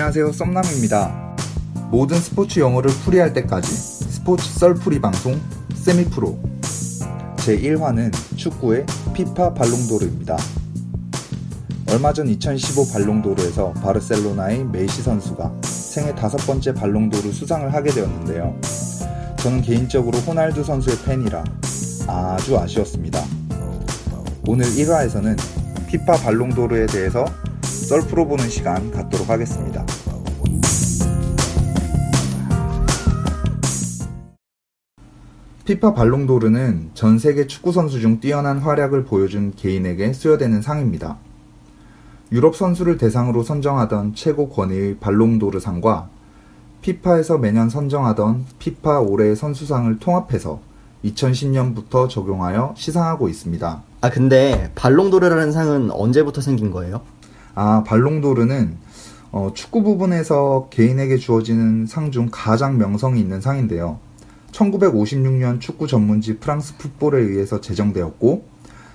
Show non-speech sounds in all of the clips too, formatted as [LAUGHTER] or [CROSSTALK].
안녕하세요 썸남입니다. 모든 스포츠 영어를 풀이할 때까지 스포츠 썰풀이 방송 세미프로 제1화는 축구의 피파 발롱도르입니다. 얼마 전 2015 발롱도르에서 바르셀로나의 메시 선수가 생애 다섯 번째 발롱도르 수상을 하게 되었는데요. 저는 개인적으로 호날두 선수의 팬이라 아주 아쉬웠습니다. 오늘 1화에서는 피파 발롱도르에 대해서 썰프로 보는 시간 갖도록 하겠습니다. 피파 발롱도르는 전 세계 축구 선수 중 뛰어난 활약을 보여준 개인에게 수여되는 상입니다. 유럽 선수를 대상으로 선정하던 최고 권위의 발롱도르 상과 피파에서 매년 선정하던 피파 올해의 선수상을 통합해서 2010년부터 적용하여 시상하고 있습니다. 아 근데 발롱도르라는 상은 언제부터 생긴 거예요? 아, 발롱도르는 어, 축구 부분에서 개인에게 주어지는 상 중 가장 명성이 있는 상인데요. 1956년 축구 전문지 프랑스 풋볼에 의해서 제정되었고,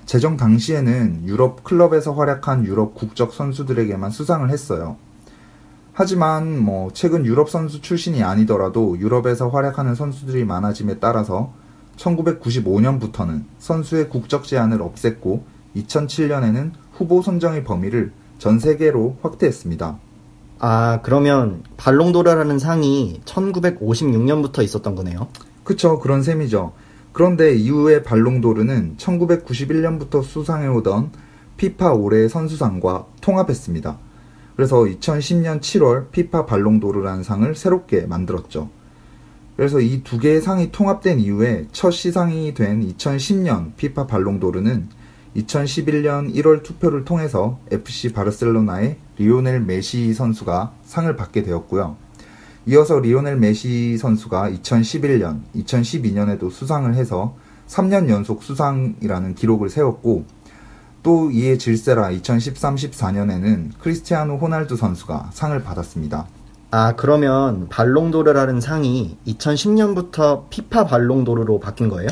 제정 당시에는 유럽 클럽에서 활약한 유럽 국적 선수들에게만 수상을 했어요. 하지만 뭐 최근 유럽 선수 출신이 아니더라도 유럽에서 활약하는 선수들이 많아짐에 따라서 1995년부터는 선수의 국적 제한을 없앴고 2007년에는 후보 선정의 범위를 전 세계로 확대했습니다. 아 그러면 발롱도르라는 상이 1956년부터 있었던 거네요? 그쵸, 그런 셈이죠. 그런데 이후에 발롱도르는 1991년부터 수상해오던 피파 올해의 선수상과 통합했습니다. 그래서 2010년 7월 피파 발롱도르라는 상을 새롭게 만들었죠. 그래서 이 두 개의 상이 통합된 이후에 첫 시상이 된 2010년 피파 발롱도르는 2011년 1월 투표를 통해서 FC 바르셀로나의 리오넬 메시 선수가 상을 받게 되었고요. 이어서 리오넬 메시 선수가 2011년, 2012년에도 수상을 해서 3년 연속 수상이라는 기록을 세웠고 또 이에 질세라 2013, 14년에는 크리스티아노 호날두 선수가 상을 받았습니다. 아 그러면 발롱도르라는 상이 2010년부터 피파 발롱도르로 바뀐 거예요?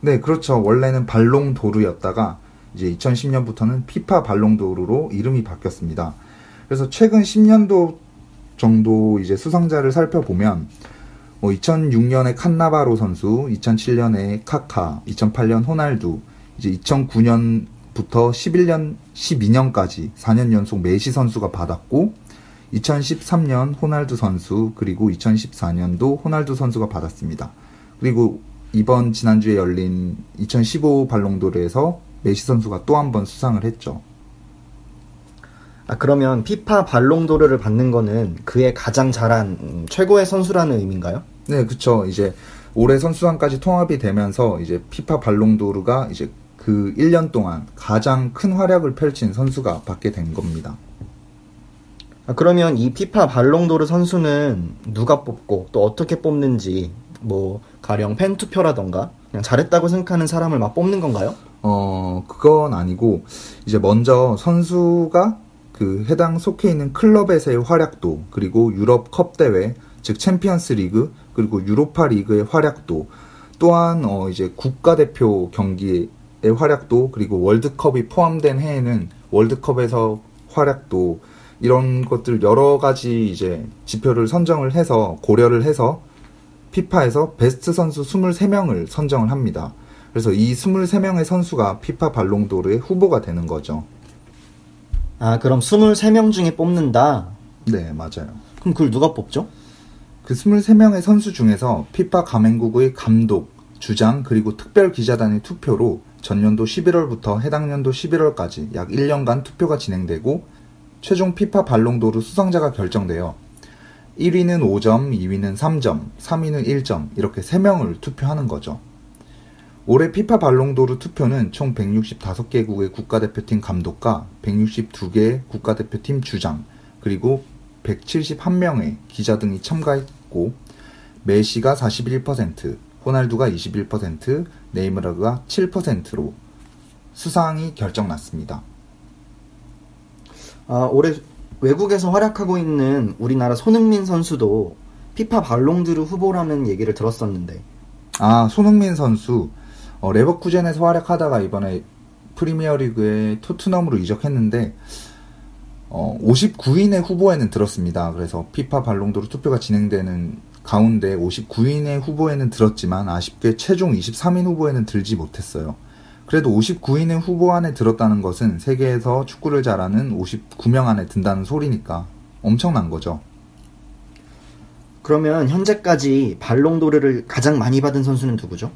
네, 그렇죠. 원래는 발롱도르였다가 이제 2010년부터는 피파 발롱도르로 이름이 바뀌었습니다. 그래서 최근 10년도 정도 이제 수상자를 살펴보면 뭐 2006년에 칸나바로 선수, 2007년에 카카, 2008년 호날두, 이제 2009년부터 11년, 12년까지 4년 연속 메시 선수가 받았고 2013년 호날두 선수 그리고 2014년도 호날두 선수가 받았습니다. 그리고 이번 지난주에 열린 2015 발롱도르에서 메시 선수가 또 한 번 수상을 했죠. 아 그러면 피파 발롱도르를 받는 거는 그의 가장 잘한 음, 최고의 선수라는 의미인가요? 네, 그쵸. 이제 올해 선수상까지 통합이 되면서 이제 피파 발롱도르가 이제 그 1년 동안 가장 큰 활약을 펼친 선수가 받게 된 겁니다. 아, 그러면 이 피파 발롱도르 선수는 누가 뽑고 또 어떻게 뽑는지 뭐 가령 팬 투표라던가 그냥 잘했다고 생각하는 사람을 막 뽑는 건가요? 어, 그건 아니고 이제 먼저 선수가 그 해당 속해 있는 클럽에서의 활약도 그리고 유럽 컵 대회 즉 챔피언스 리그 그리고 유로파 리그의 활약도 또한 어 이제 국가대표 경기의 활약도 그리고 월드컵이 포함된 해에는 월드컵에서 활약도 이런 것들 여러 가지 이제 지표를 선정을 해서 고려를 해서 피파에서 베스트 선수 23명을 선정을 합니다. 그래서 이 23명의 선수가 피파 발롱도르의 후보가 되는 거죠. 아, 그럼 23명 중에 뽑는다. 네, 맞아요. 그럼 그걸 누가 뽑죠? 그 23명의 선수 중에서 피파 가맹국의 감독, 주장, 그리고 특별 기자단의 투표로 전년도 11월부터 해당 년도 11월까지 약 1년간 투표가 진행되고 최종 피파 발롱도르 수상자가 결정되어 1위는 5점, 2위는 3점, 3위는 1점 이렇게 3명을 투표하는 거죠. 올해 피파 발롱도르 투표는 총 165개국의 국가대표팀 감독과 162개의 국가대표팀 주장, 그리고 171명의 기자 등이 참가했고, 메시가 41%, 호날두가 21%, 네이마르가 7%로 수상이 결정났습니다. 아, 올해 외국에서 활약하고 있는 우리나라 손흥민 선수도 피파 발롱드르 후보라는 얘기를 들었었는데 아, 손흥민 선수, 어, 레버쿠젠에서 활약하다가 이번에 프리미어리그에 토트넘으로 이적했는데, 어, 59인의 후보에는 들었습니다. 그래서 피파 발롱도르 투표가 진행되는 가운데 59인의 후보에는 들었지만 아쉽게 최종 23인 후보에는 들지 못했어요. 그래도 59인의 후보 안에 들었다는 것은 세계에서 축구를 잘하는 59명 안에 든다는 소리니까 엄청난 거죠. 그러면 현재까지 발롱도르를 가장 많이 받은 선수는 누구죠?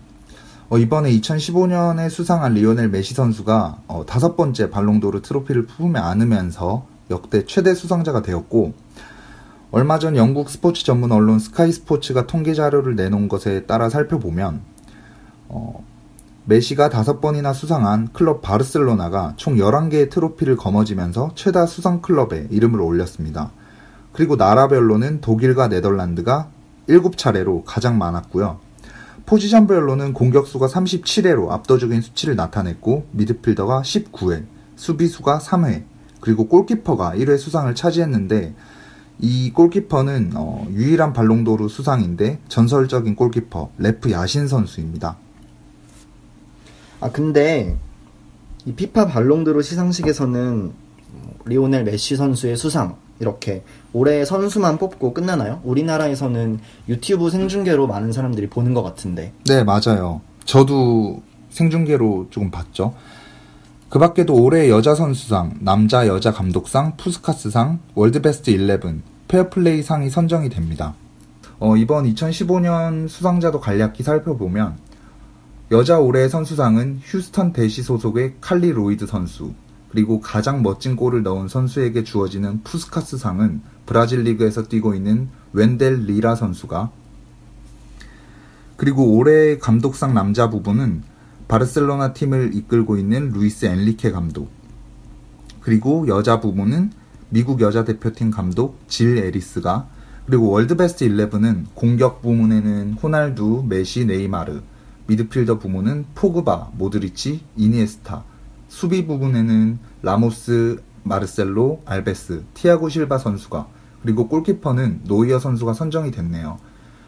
어, 이번에 2015년에 수상한 리오넬 메시 선수가 어, 다섯 번째 발롱도르 트로피를 품에 안으면서 역대 최대 수상자가 되었고 얼마 전 영국 스포츠 전문 언론 스카이 스포츠가 통계 자료를 내놓은 것에 따라 살펴보면 어, 메시가 다섯 번이나 수상한 클럽 바르셀로나가 총 11개의 트로피를 거머쥐면서 최다 수상 클럽에 이름을 올렸습니다. 그리고 나라별로는 독일과 네덜란드가 7차례로 가장 많았고요. 포지션별로는 공격수가 37회로 압도적인 수치를 나타냈고 미드필더가 19회, 수비수가 3회, 그리고 골키퍼가 1회 수상을 차지했는데 이 골키퍼는 어, 유일한 발롱도르 수상인데 전설적인 골키퍼 레프 야신 선수입니다. 아 근데 이 피파 발롱도르 시상식에서는 리오넬 메시 선수의 수상 이렇게 올해 선수만 뽑고 끝나나요? 우리나라에서는 유튜브 생중계로 많은 사람들이 보는 것 같은데 네, 맞아요. 저도 생중계로 조금 봤죠. 그 밖에도 올해 여자 선수상, 남자 여자 감독상, 푸스카스상, 월드베스트 11, 페어플레이 상이 선정이 됩니다. 어, 이번 2015년 수상자도 간략히 살펴보면 여자 올해의 선수상은 휴스턴 대시 소속의 칼리 로이드 선수, 그리고 가장 멋진 골을 넣은 선수에게 주어지는 푸스카스 상은 브라질 리그에서 뛰고 있는 웬델 리라 선수가 그리고 올해의 감독상 남자 부분은 바르셀로나 팀을 이끌고 있는 루이스 엔리케 감독. 그리고 여자 부분은 미국 여자 대표팀 감독 질 에리스가 그리고 월드 베스트 11은 공격 부문에는 호날두, 메시, 네이마르 미드필더 부문은 포그바, 모드리치, 이니에스타 수비 부분에는 라모스, 마르셀로, 알베스, 티아고 실바 선수가 그리고 골키퍼는 노이어 선수가 선정이 됐네요.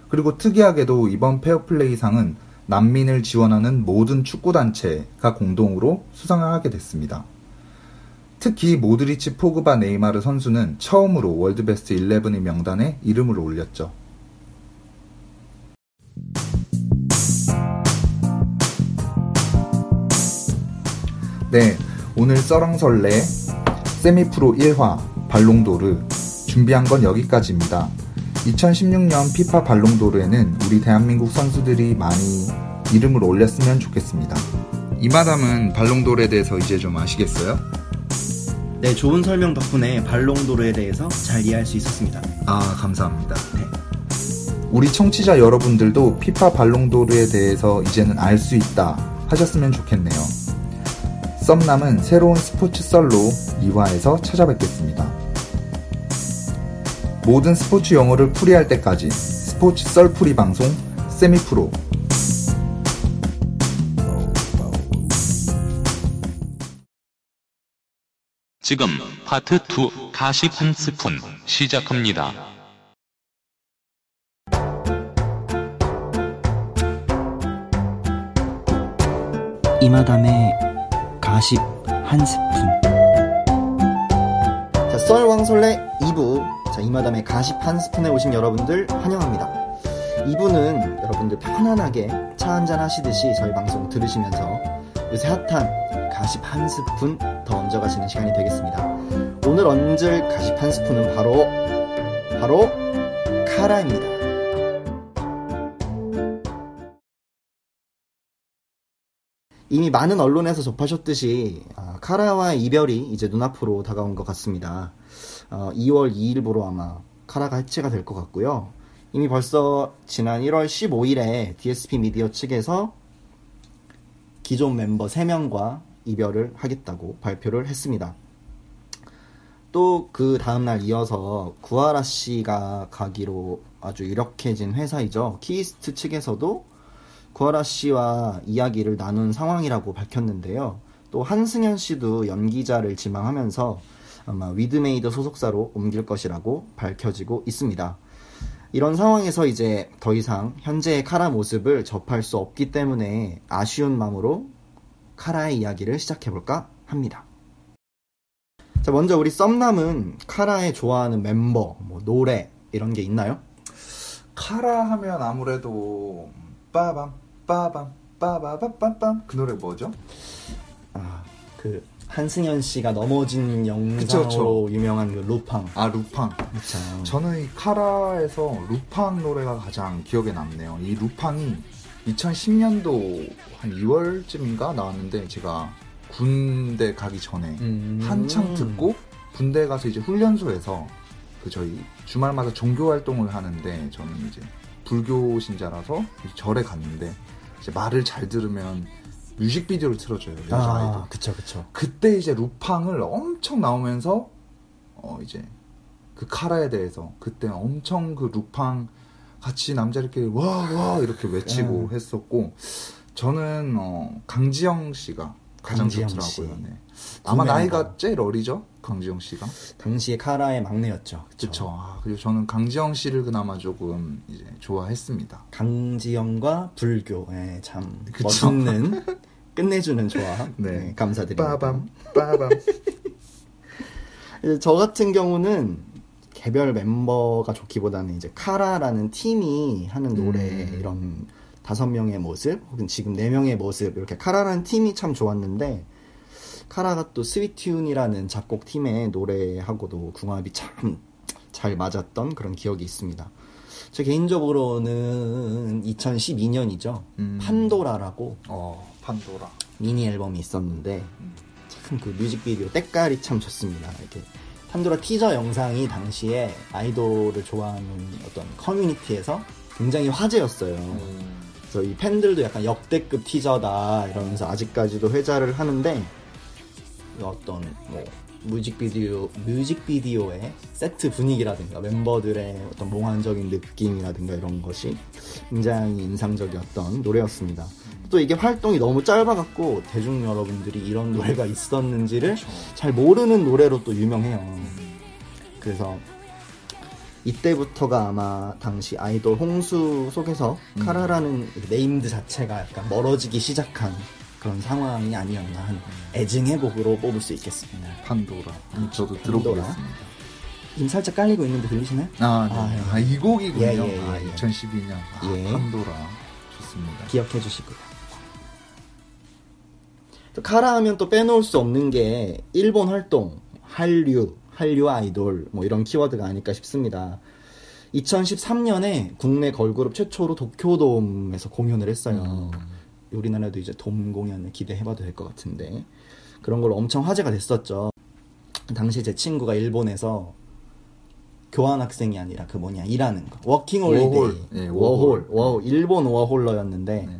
그리고 특이하게도 이번 페어플레이상은 난민을 지원하는 모든 축구단체가 공동으로 수상을 하게 됐습니다. 특히 모드리치, 포그바, 네이마르 선수는 처음으로 월드베스트 11의 명단에 이름을 올렸죠. 네, 오늘 썰렁설레 세미프로 1화 발롱도르 준비한 건 여기까지입니다. 2016년 피파 발롱도르에는 우리 대한민국 선수들이 많이 이름을 올렸으면 좋겠습니다. 이마담은 발롱도르에 대해서 이제 좀 아시겠어요? 네 좋은 설명 덕분에 발롱도르에 대해서 잘 이해할 수 있었습니다. 아, 감사합니다. 우리 청취자 여러분들도 피파 발롱도르에 대해서 이제는 알 수 있다 하셨으면 좋겠네요. 썸남은 새로운 스포츠 썰로 2화에서 찾아뵙겠습니다. 모든 스포츠 영어를 풀이할 때까지 스포츠 썰풀이 방송 세미프로 지금 파트 2 가십 한 스푼 시작합니다. 이마담의 가십 한 스푼. 자, 썰 왕설레 2부. 자, 이마담의 가십 한 스푼에 오신 여러분들 환영합니다. 2부는 여러분들 편안하게 차 한잔 하시듯이 저희 방송 들으시면서 요새 핫한 가십 한 스푼 더 얹어가시는 시간이 되겠습니다. 오늘 얹을 가십 한 스푼은 바로 바로 카라입니다. 이미 많은 언론에서 접하셨듯이 아, 카라와의 이별이 이제 눈앞으로 다가온 것 같습니다. 어, 2월 2일부로 아마 카라가 해체가 될 것 같고요. 이미 벌써 지난 1월 15일에 DSP 미디어 측에서 기존 멤버 3명과 이별을 하겠다고 발표를 했습니다. 또 그 다음날 이어서 구하라 씨가 가기로 아주 유력해진 회사이죠. 키이스트 측에서도 구하라 씨와 이야기를 나눈 상황이라고 밝혔는데요. 또 한승연 씨도 연기자를 지망하면서 아마 위드메이드 소속사로 옮길 것이라고 밝혀지고 있습니다. 이런 상황에서 이제 더 이상 현재의 카라 모습을 접할 수 없기 때문에 아쉬운 마음으로 카라의 이야기를 시작해볼까 합니다. 자, 먼저 우리 썸남은 카라의 좋아하는 멤버, 뭐 노래 이런 게 있나요? 카라 하면 아무래도 빠밤 빠밤 빠바바빰빰 그 노래 뭐죠? 아, 그 한승현 씨가 넘어진 영상으로 그쵸, 그쵸. 유명한 그 루팡. 아 루팡. 그쵸. 저는 이 카라에서 루팡 노래가 가장 기억에 남네요. 이 루팡이 2010년도 한 2월쯤인가 나왔는데 제가 군대 가기 전에 음. 한창 듣고 군대 가서 이제 훈련소에서 그 저희 주말마다 종교 활동을 하는데 저는 이제 불교 신자라서 절에 갔는데 이제 말을 잘 들으면 뮤직비디오를 틀어줘요 여자 아이돌. 아, 그쵸, 그쵸. 그때 이제 루팡을 엄청 나오면서 어 이제 그 카라에 대해서 그때 엄청 그 루팡 같이 남자들끼리 와와 이렇게 외치고 음. 했었고 저는 어 강지영 씨가 가장 강지영 좋더라고요. 씨. 네. 아마. 나이가 제일 어리죠 강지영 씨가. 당시에 카라의 막내였죠. 그렇죠. 아, 그리고 저는 강지영 씨를 그나마 조금 이제 좋아했습니다. 강지영과 불교, 예, 참 그쵸. 멋있는 [LAUGHS] 끝내주는 조합. 네. 네, 감사드립니다. 빠밤 빠밤. [LAUGHS] 이제 저 같은 경우는 개별 멤버가 좋기보다는 이제 카라라는 팀이 하는 노래 음. 이런 다섯 명의 모습 혹은 지금 네 명의 모습 이렇게 카라라는 팀이 참 좋았는데 카라가 또 스위튠이라는 작곡 팀의 노래하고도 궁합이 참 잘 맞았던 그런 기억이 있습니다. 저 개인적으로는 2012년이죠. 음. 판도라라고 어 판도라. 미니 앨범이 있었는데 참 그 뮤직비디오 때깔이 참 좋습니다. 이렇게 판도라 티저 영상이 당시에 아이돌을 좋아하는 어떤 커뮤니티에서 굉장히 화제였어요. 음. 그래서 이 팬들도 약간 역대급 티저다 이러면서 아직까지도 회자를 하는데 이 어떤 뭐 뮤직비디오 뮤직비디오의 세트 분위기라든가 멤버들의 어떤 몽환적인 느낌이라든가 이런 것이 굉장히 인상적이었던 노래였습니다. 또 이게 활동이 너무 짧아갖고 대중 여러분들이 이런 노래가 있었는지를 잘 모르는 노래로 또 유명해요. 그래서 이때부터가 아마 당시 아이돌 홍수 속에서 음. 카라라는 네임드 자체가 약간 멀어지기 시작한 그런 상황이 아니었나 하는 애증의 곡으로 뽑을 수 있겠습니다. 판도라. 저도 판도라. 들어보겠습니다. 지금 살짝 깔리고 있는데 들리시나요? 아, 네. 아, 예. 아, 이 곡이군요. 예, 예, 예, 아, 예. 2012년. 아, 예. 판도라. 좋습니다. 기억해 주시고요. 또 카라 하면 또 빼놓을 수 없는 게 일본 활동, 한류, 한류 아이돌 뭐 이런 키워드가 아닐까 싶습니다. 2013년에 국내 걸그룹 최초로 도쿄돔에서 공연을 했어요. 우리나라도 이제 돔 공연을 기대해봐도 될 것 같은데 그런 걸로 엄청 화제가 됐었죠. 당시 제 친구가 일본에서 교환 학생이 아니라 그 뭐냐 일하는 거 워킹 홀리데이 워홀. 예, 워홀 워홀. 워홀 일본 워홀러였는데 네.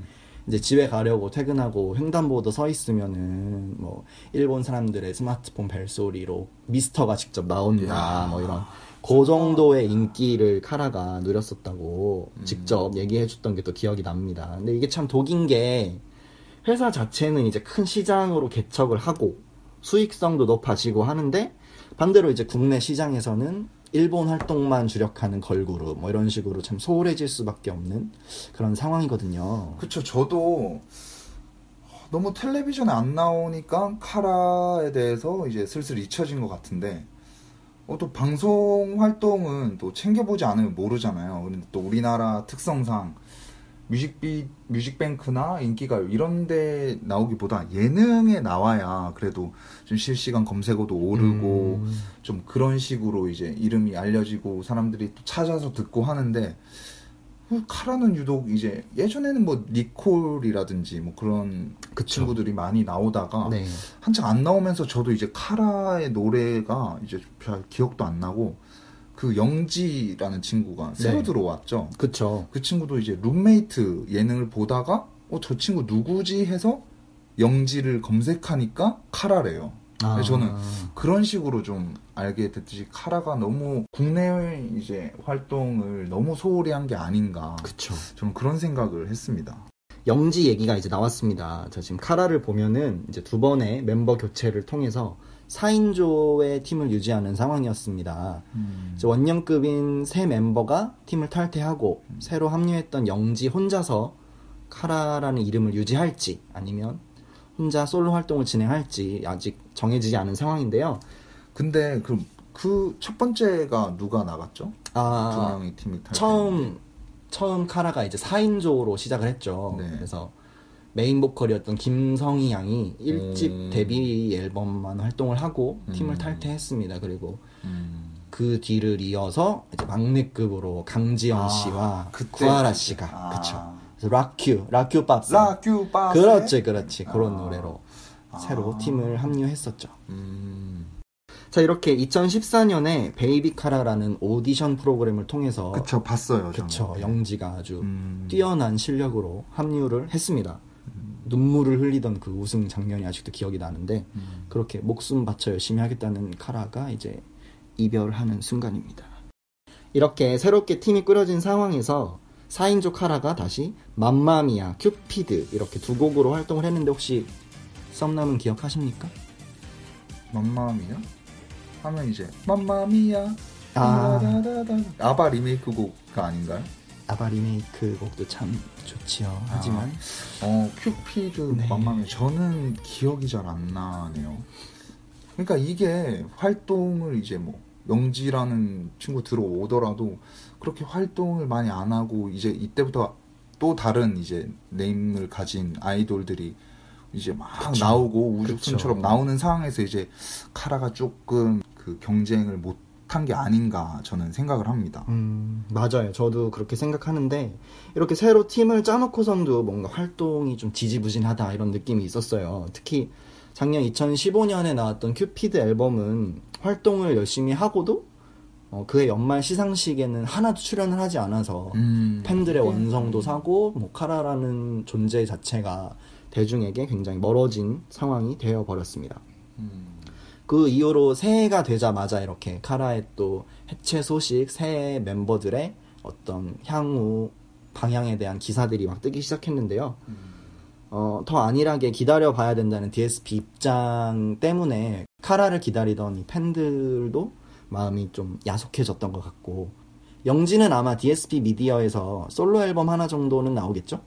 이제 집에 가려고 퇴근하고 횡단보도 서 있으면은 뭐 일본 사람들의 스마트폰 벨소리로 미스터가 직접 나온다. 뭐 이런 그 정도의 인기를 카라가 누렸었다고 음. 직접 얘기해줬던 게 또 기억이 납니다. 근데 이게 참 독인 게 회사 자체는 이제 큰 시장으로 개척을 하고 수익성도 높아지고 하는데 반대로 이제 국내 시장에서는 일본 활동만 주력하는 걸그룹 뭐 이런 식으로 참 소홀해질 수밖에 없는 그런 상황이거든요. 그쵸, 저도 너무 텔레비전에 안 나오니까 카라에 대해서 이제 슬슬 잊혀진 것 같은데, 어, 또 방송 활동은 또 챙겨보지 않으면 모르잖아요. 근데 또 우리나라 특성상 뮤직비 뮤직뱅크나 인기가요 이런 데 나오기보다 예능에 나와야 그래도 좀 실시간 검색어도 오르고 음. 좀 그런 식으로 이제 이름이 알려지고 사람들이 또 찾아서 듣고 하는데 어, 카라는 유독 이제 예전에는 뭐 니콜이라든지 뭐 그런 그쵸. 친구들이 많이 나오다가 네. 한창 안 나오면서 저도 이제 카라의 노래가 이제 잘 기억도 안 나고 그 영지라는 친구가 새로 네. 들어왔죠. 그쵸. 그 친구도 이제 룸메이트 예능을 보다가 어 저 친구 누구지 해서 영지를 검색하니까 카라래요. 아. 저는 그런 식으로 좀 알게 됐듯이 카라가 너무 국내 이제 활동을 너무 소홀히 한 게 아닌가. 그쵸. 저는 그런 생각을 했습니다. 영지 얘기가 이제 나왔습니다. 자, 지금 카라를 보면은 이제 두 번의 멤버 교체를 통해서 4인조의 팀을 유지하는 상황이었습니다. 이제 원년급인 새 멤버가 팀을 탈퇴하고 새로 합류했던 영지 혼자서 카라라는 이름을 유지할지 아니면 혼자 솔로 활동을 진행할지 아직 정해지지 않은 상황인데요. 근데 그그첫 번째가 누가 나갔죠? 두 아, 명의 팀이 탈 처음 처음 카라가 이제 4인조로 시작을 했죠. 네. 그래서 메인 보컬이었던 김성희 양이 1집 음. 데뷔 앨범만 활동을 하고 팀을 음. 탈퇴했습니다. 그리고 음. 그 뒤를 이어서 이제 막내급으로 강지영 아, 씨와 그때 구하라. 씨가 아. 그쵸. Rock U, Rock U 밥스. Rock U 바 그렇지, 그렇지. 그런 아. 노래로 아. 새로 팀을 합류했었죠. 음. 자, 이렇게 2014년에 베이비 카라라는 오디션 프로그램을 통해서 그쵸 봤어요. 저는. 그쵸. 영지가 아주 음. 뛰어난 실력으로 합류를 했습니다. 눈물을 흘리던 그 우승 장면이 아직도 기억이 나는데 음. 그렇게 목숨 바쳐 열심히 하겠다는 카라가 이제 이별하는 순간입니다. 이렇게 새롭게 팀이 꾸려진 상황에서 4인조 카라가 다시 맘마미아, 큐피드 이렇게 두 곡으로 활동을 했는데 혹시 썸남은 기억하십니까? 맘마미야? 하면 이제 맘마미야. 아. 아바 리메이크 곡가 아닌가요? 아바 리메이크 곡도 참 좋지요. 하지만 어 큐피드 네. 맘마미야 저는 기억이 잘 안 나네요. 그러니까 이게 활동을 이제 뭐 영지라는 친구 들어오더라도 그렇게 활동을 많이 안 하고 이제 이때부터 또 다른 이제 네임을 가진 아이돌들이 이제 막 그쵸. 나오고 우주순처럼 그쵸. 나오는 상황에서 이제 카라가 조금 그 경쟁을 못 한 게 아닌가 저는 생각을 합니다. 음, 맞아요. 저도 그렇게 생각하는데, 이렇게 새로 팀을 짜놓고선도 뭔가 활동이 좀 지지부진하다 이런 느낌이 있었어요. 특히 작년 2015년에 나왔던 큐피드 앨범은 활동을 열심히 하고도, 어, 그해 연말 시상식에는 하나도 출연을 하지 않아서, 음. 팬들의 원성도 사고, 뭐, 카라라는 존재 자체가 대중에게 굉장히 멀어진 상황이 되어 버렸습니다. 음. 그 이후로 새해가 되자마자 이렇게 카라의 또 해체 소식, 새 멤버들의 어떤 향후 방향에 대한 기사들이 막 뜨기 시작했는데요. 어, 더 안일하게 기다려 봐야 된다는 DSP 입장 때문에 카라를 기다리던 이 팬들도 마음이 좀 야속해졌던 것 같고 영지는 아마 DSP 미디어에서 솔로 앨범 하나 정도는 나오겠죠?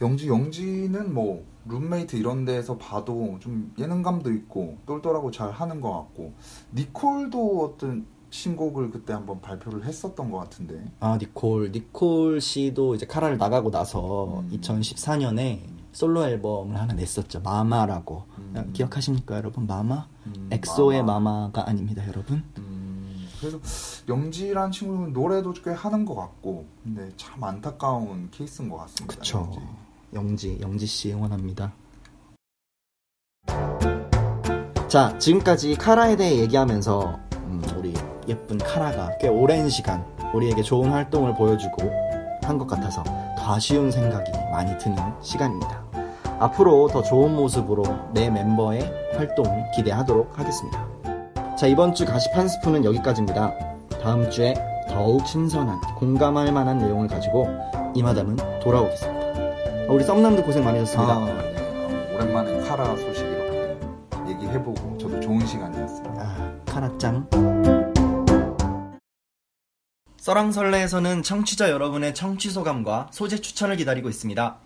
영지 영지는 뭐 룸메이트 이런 데서 봐도 좀 예능감도 있고 똘똘하고 잘 하는 것 같고 니콜도 어떤 신곡을 그때 한번 발표를 했었던 것 같은데 아 니콜 니콜 씨도 이제 카라를 나가고 나서 음. 2014년에 솔로 앨범을 하나 냈었죠 Mama라고 음. 기억하십니까 여러분 Mama 음, 엑소의 Mama. Mama 가 아닙니다 여러분 음, 그래서 영지란 친구는 노래도 꽤 하는 것 같고 근데 참 안타까운 케이스인 것 같습니다. 그쵸 영지. 영지 영지 씨 응원합니다 자 지금까지 카라에 대해 얘기하면서 음, 우리 예쁜 카라가 꽤 오랜 시간 우리에게 좋은 활동을 보여주고 한 것 같아서 더 아쉬운 생각이 많이 드는 시간입니다. 앞으로 더 좋은 모습으로 내 멤버의 활동을 기대하도록 하겠습니다. 자, 이번 주한 스푼은 여기까지입니다. 다음 주에 더욱 신선한 공감할 만한 내용을 가지고 이마담은 돌아오겠습니다. 우리 썸남도 고생 많으셨습니다. 아, 네. 어, 오랜만에 카라 소식 이렇게 얘기해보고 저도 좋은 시간이었습니다. 아, 카라짱. 써랑설레에서는 청취자 여러분의 청취 소감과 소재 추천을 기다리고 있습니다.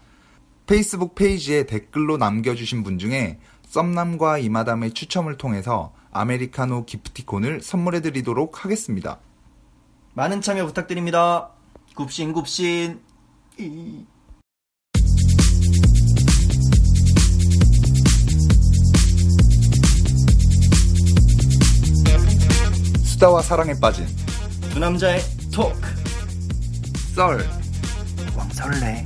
페이스북 페이지에 댓글로 남겨주신 분 중에 썸남과 이마담의 추첨을 통해서 아메리카노 기프티콘을 선물해드리도록 하겠습니다. 많은 참여 부탁드립니다. 굽신 굽신. 수다와 사랑에 빠진 두 남자의 토크. 썰 왕설레.